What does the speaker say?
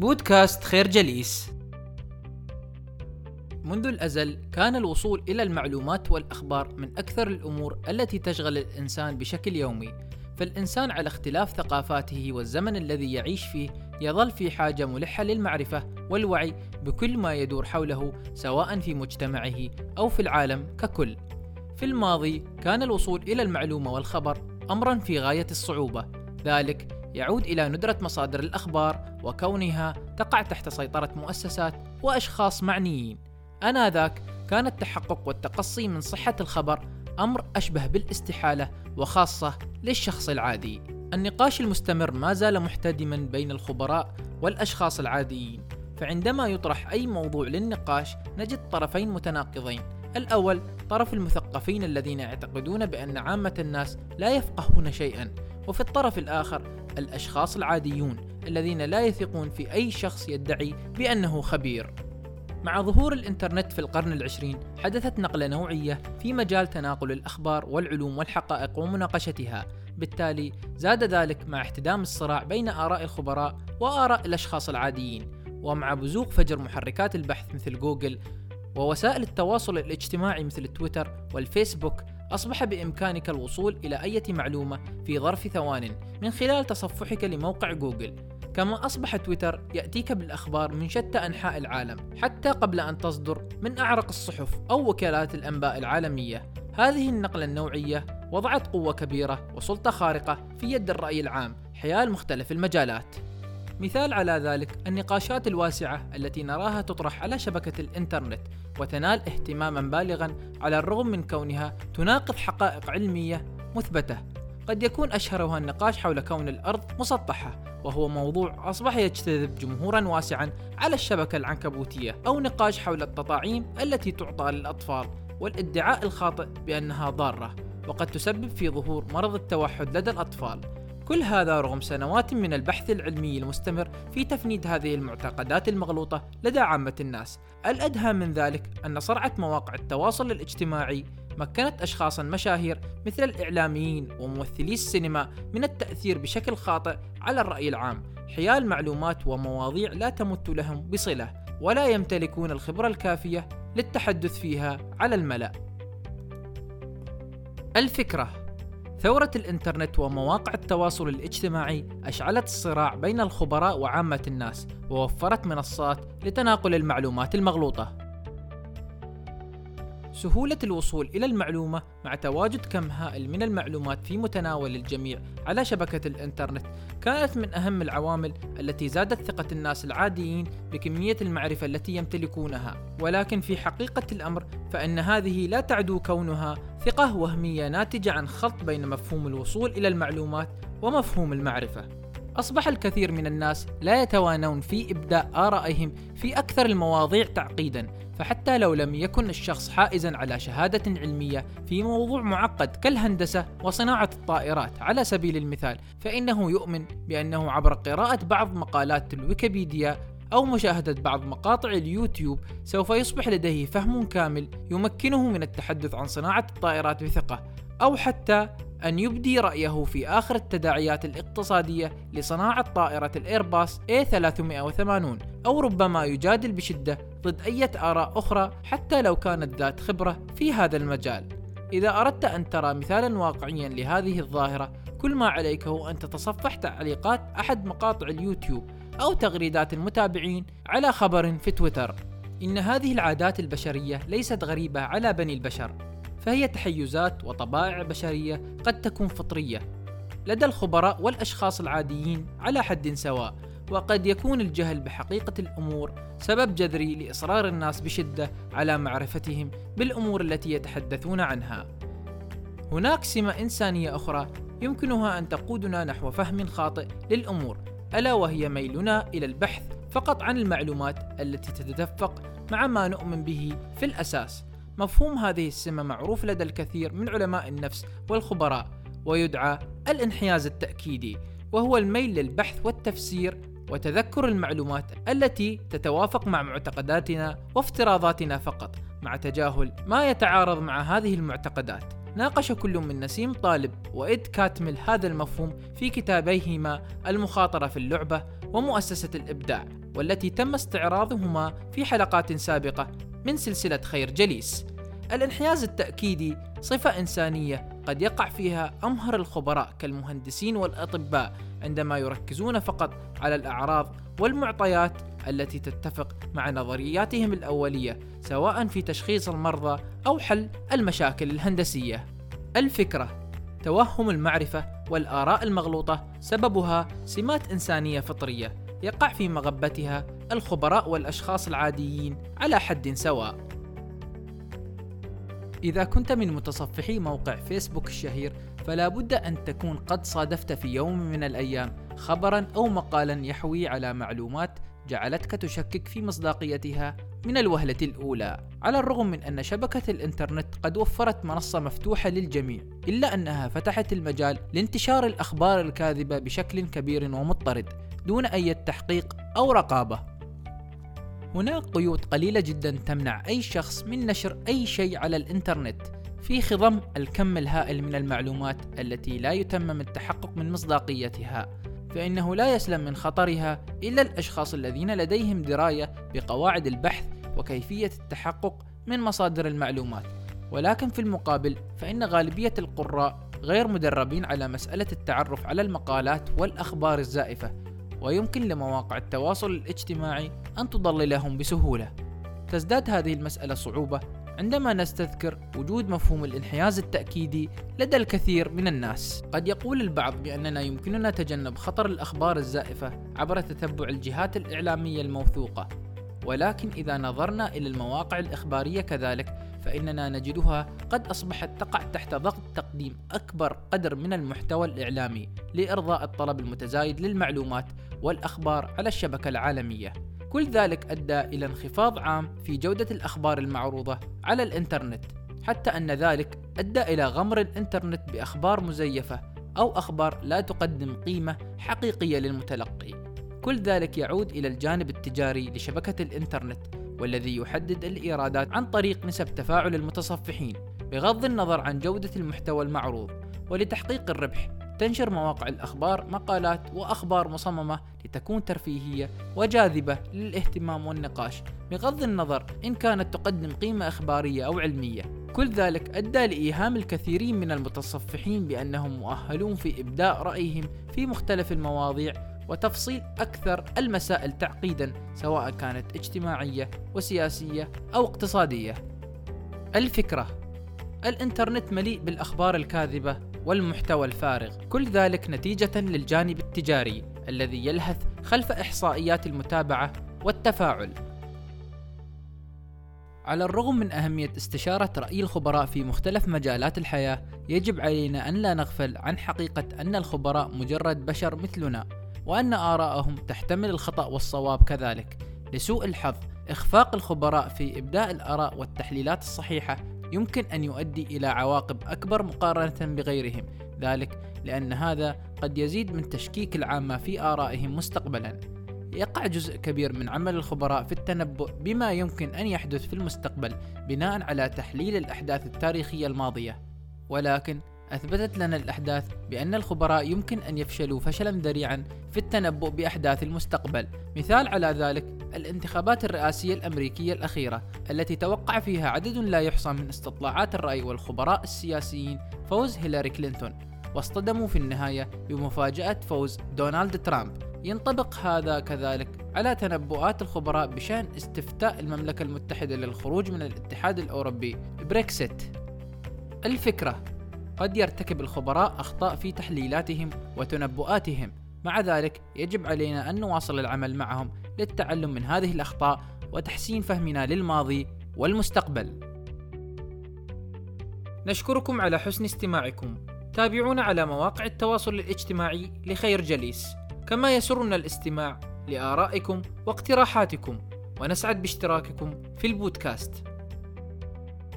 بودكاست خير جليس. منذ الأزل كان الوصول إلى المعلومات والأخبار من أكثر الأمور التي تشغل الإنسان بشكل يومي. فالإنسان على اختلاف ثقافاته والزمن الذي يعيش فيه يظل في حاجة ملحة للمعرفة والوعي بكل ما يدور حوله سواء في مجتمعه أو في العالم ككل. في الماضي كان الوصول إلى المعلومة والخبر أمرا في غاية الصعوبة. ذلك يعود إلى ندرة مصادر الأخبار وكونها تقع تحت سيطرة مؤسسات وأشخاص معنيين. آنذاك كان التحقق والتقصي من صحة الخبر أمر أشبه بالاستحالة وخاصة للشخص العادي. النقاش المستمر ما زال محتدما بين الخبراء والأشخاص العاديين فعندما يطرح أي موضوع للنقاش نجد طرفين متناقضين. الأول طرف المثقفين الذين يعتقدون بأن عامة الناس لا يفقهون شيئا وفي الطرف الآخر الأشخاص العاديون الذين لا يثقون في أي شخص يدعي بأنه خبير. مع ظهور الإنترنت في القرن العشرين حدثت نقلة نوعية في مجال تناقل الأخبار والعلوم والحقائق ومناقشتها. بالتالي زاد ذلك مع احتدام الصراع بين آراء الخبراء وآراء الأشخاص العاديين ومع بزوغ فجر محركات البحث مثل جوجل ووسائل التواصل الاجتماعي مثل تويتر والفيسبوك أصبح بإمكانك الوصول إلى أي معلومة في ظرف ثوان من خلال تصفحك لموقع جوجل. كما أصبح تويتر يأتيك بالأخبار من شتى أنحاء العالم حتى قبل أن تصدر من أعرق الصحف أو وكالات الأنباء العالمية. هذه النقلة النوعية وضعت قوة كبيرة وسلطة خارقة في يد الرأي العام حيال مختلف المجالات. مثال على ذلك النقاشات الواسعة التي نراها تطرح على شبكة الإنترنت وتنال اهتماما بالغا على الرغم من كونها تناقض حقائق علمية مثبتة. قد يكون أشهرها النقاش حول كون الأرض مسطحة وهو موضوع أصبح يجتذب جمهورا واسعا على الشبكة العنكبوتية أو نقاش حول التطاعيم التي تعطى للأطفال والادعاء الخاطئ بأنها ضارة وقد تسبب في ظهور مرض التوحد لدى الأطفال. كل هذا رغم سنوات من البحث العلمي المستمر في تفنيد هذه المعتقدات المغلوطة لدى عامة الناس. الأدهى من ذلك أن صرعة مواقع التواصل الاجتماعي مكنت أشخاصا مشاهير مثل الإعلاميين وممثلي السينما من التأثير بشكل خاطئ على الرأي العام حيال معلومات ومواضيع لا تمت لهم بصلة ولا يمتلكون الخبرة الكافية للتحدث فيها على الملأ. الفكرة ثورة الإنترنت ومواقع التواصل الاجتماعي أشعلت الصراع بين الخبراء وعامة الناس ووفرت منصات لتناقل المعلومات المغلوطة. سهولة الوصول إلى المعلومة مع تواجد كم هائل من المعلومات في متناول الجميع على شبكة الإنترنت كانت من أهم العوامل التي زادت ثقة الناس العاديين بكمية المعرفة التي يمتلكونها، ولكن في حقيقة الأمر فإن هذه لا تعدو كونها ثقة وهمية ناتجة عن خلط بين مفهوم الوصول إلى المعلومات ومفهوم المعرفة. أصبح الكثير من الناس لا يتوانون في إبداء آرائهم في أكثر المواضيع تعقيدا فحتى لو لم يكن الشخص حائزا على شهادة علمية في موضوع معقد كالهندسة وصناعة الطائرات على سبيل المثال فإنه يؤمن بأنه عبر قراءة بعض مقالات الويكيبيديا أو مشاهدة بعض مقاطع اليوتيوب سوف يصبح لديه فهم كامل يمكنه من التحدث عن صناعة الطائرات بثقة. أو حتى أن يبدي رأيه في آخر التداعيات الاقتصادية لصناعة طائرة الإيرباص A380 أو ربما يجادل بشدة ضد أي آراء أخرى حتى لو كانت ذات خبرة في هذا المجال. إذا أردت أن ترى مثالا واقعيا لهذه الظاهرة كل ما عليك هو أن تتصفح تعليقات أحد مقاطع اليوتيوب أو تغريدات المتابعين على خبر في تويتر. إن هذه العادات البشرية ليست غريبة على بني البشر، فهي تحيزات وطبائع بشرية قد تكون فطرية لدى الخبراء والأشخاص العاديين على حد سواء وقد يكون الجهل بحقيقة الأمور سبب جذري لإصرار الناس بشدة على معرفتهم بالأمور التي يتحدثون عنها. هناك سمة إنسانية أخرى يمكنها أن تقودنا نحو فهم خاطئ للأمور، ألا وهي ميلنا إلى البحث فقط عن المعلومات التي تتدفق مع ما نؤمن به في الأساس. مفهوم هذه السمة معروف لدى الكثير من علماء النفس والخبراء ويدعى الانحياز التأكيدي وهو الميل للبحث والتفسير وتذكر المعلومات التي تتوافق مع معتقداتنا وافتراضاتنا فقط مع تجاهل ما يتعارض مع هذه المعتقدات. ناقش كل من نسيم طالب وإد كاتمل هذا المفهوم في كتابيهما المخاطرة في اللعبة ومؤسسة الإبداع والتي تم استعراضهما في حلقات سابقة من سلسلة خير جليس الانحياز التأكيدي صفة إنسانية قد يقع فيها أمهر الخبراء كالمهندسين والأطباء عندما يركزون فقط على الأعراض والمعطيات التي تتفق مع نظرياتهم الأولية سواء في تشخيص المرضى أو حل المشاكل الهندسية. الفكرة توهم المعرفة والآراء المغلوطة سببها سمات إنسانية فطرية يقع في مغبتها الخبراء والأشخاص العاديين على حد سواء. إذا كنت من متصفحي موقع فيسبوك الشهير فلا بد أن تكون قد صادفت في يوم من الأيام خبرا أو مقالا يحوي على معلومات جعلتك تشكك في مصداقيتها من الوهلة الأولى على الرغم من أن شبكة الإنترنت قد وفرت منصة مفتوحة للجميع إلا أنها فتحت المجال لانتشار الأخبار الكاذبة بشكل كبير ومضطرد دون أي تحقيق أو رقابة هناك قيود قليلة جدا تمنع أي شخص من نشر أي شيء على الإنترنت. في خضم الكم الهائل من المعلومات التي لا يتمم التحقق من مصداقيتها فإنه لا يسلم من خطرها إلا الأشخاص الذين لديهم دراية بقواعد البحث وكيفية التحقق من مصادر المعلومات. ولكن في المقابل فإن غالبية القراء غير مدربين على مسألة التعرف على المقالات والأخبار الزائفة. ويمكن لمواقع التواصل الاجتماعي أن تضللهم بسهولة. تزداد هذه المسألة صعوبة عندما نستذكر وجود مفهوم الانحياز التأكيدي لدى الكثير من الناس. قد يقول البعض بأننا يمكننا تجنب خطر الأخبار الزائفة عبر تتبع الجهات الإعلامية الموثوقة ولكن إذا نظرنا إلى المواقع الإخبارية كذلك فإننا نجدها قد أصبحت تقع تحت ضغط تقديم أكبر قدر من المحتوى الإعلامي لإرضاء الطلب المتزايد للمعلومات والأخبار على الشبكة العالمية. كل ذلك أدى إلى انخفاض عام في جودة الأخبار المعروضة على الإنترنت حتى أن ذلك أدى إلى غمر الإنترنت بأخبار مزيفة أو أخبار لا تقدم قيمة حقيقية للمتلقي. كل ذلك يعود إلى الجانب التجاري لشبكة الإنترنت والذي يحدد الإيرادات عن طريق نسب تفاعل المتصفحين بغض النظر عن جودة المحتوى المعروض ولتحقيق الربح تنشر مواقع الأخبار مقالات وأخبار مصممة لتكون ترفيهية وجاذبة للاهتمام والنقاش. بغض النظر إن كانت تقدم قيمة إخبارية أو علمية كل ذلك أدى لإيهام الكثيرين من المتصفحين بأنهم مؤهلون في إبداء رأيهم في مختلف المواضيع وتفصيل أكثر المسائل تعقيدا سواء كانت اجتماعية وسياسية أو اقتصادية. الفكرة الإنترنت مليء بالأخبار الكاذبة والمحتوى الفارغ كل ذلك نتيجة للجانب التجاري الذي يلهث خلف إحصائيات المتابعة والتفاعل. على الرغم من أهمية استشارة رأي الخبراء في مختلف مجالات الحياة، يجب علينا أن لا نغفل عن حقيقة أن الخبراء مجرد بشر مثلنا، وأن آراءهم تحتمل الخطأ والصواب كذلك. لسوء الحظ، إخفاق الخبراء في إبداء الآراء والتحليلات الصحيحة يمكن أن يؤدي إلى عواقب أكبر مقارنة بغيرهم، ذلك لأن هذا قد يزيد من تشكيك العامة في آرائهم مستقبلا. يقع جزء كبير من عمل الخبراء في التنبؤ بما يمكن أن يحدث في المستقبل بناء على تحليل الأحداث التاريخية الماضية، ولكن أثبتت لنا الأحداث بأن الخبراء يمكن أن يفشلوا فشلا ذريعا في التنبؤ بأحداث المستقبل. مثال على ذلك الانتخابات الرئاسية الأمريكية الأخيرة التي توقع فيها عدد لا يحصى من استطلاعات الرأي والخبراء السياسيين فوز هيلاري كلينتون. واصطدموا في النهاية بمفاجأة فوز دونالد ترامب. ينطبق هذا كذلك على تنبؤات الخبراء بشأن استفتاء المملكة المتحدة للخروج من الاتحاد الأوروبي بريكسيت. الفكرة قد يرتكب الخبراء أخطاء في تحليلاتهم وتنبؤاتهم. مع ذلك يجب علينا أن نواصل العمل معهم للتعلم من هذه الأخطاء وتحسين فهمنا للماضي والمستقبل. نشكركم على حسن استماعكم. تابعونا على مواقع التواصل الاجتماعي لخير جليس. كما يسرنا الاستماع لآرائكم واقتراحاتكم. ونسعد باشتراككم في البودكاست.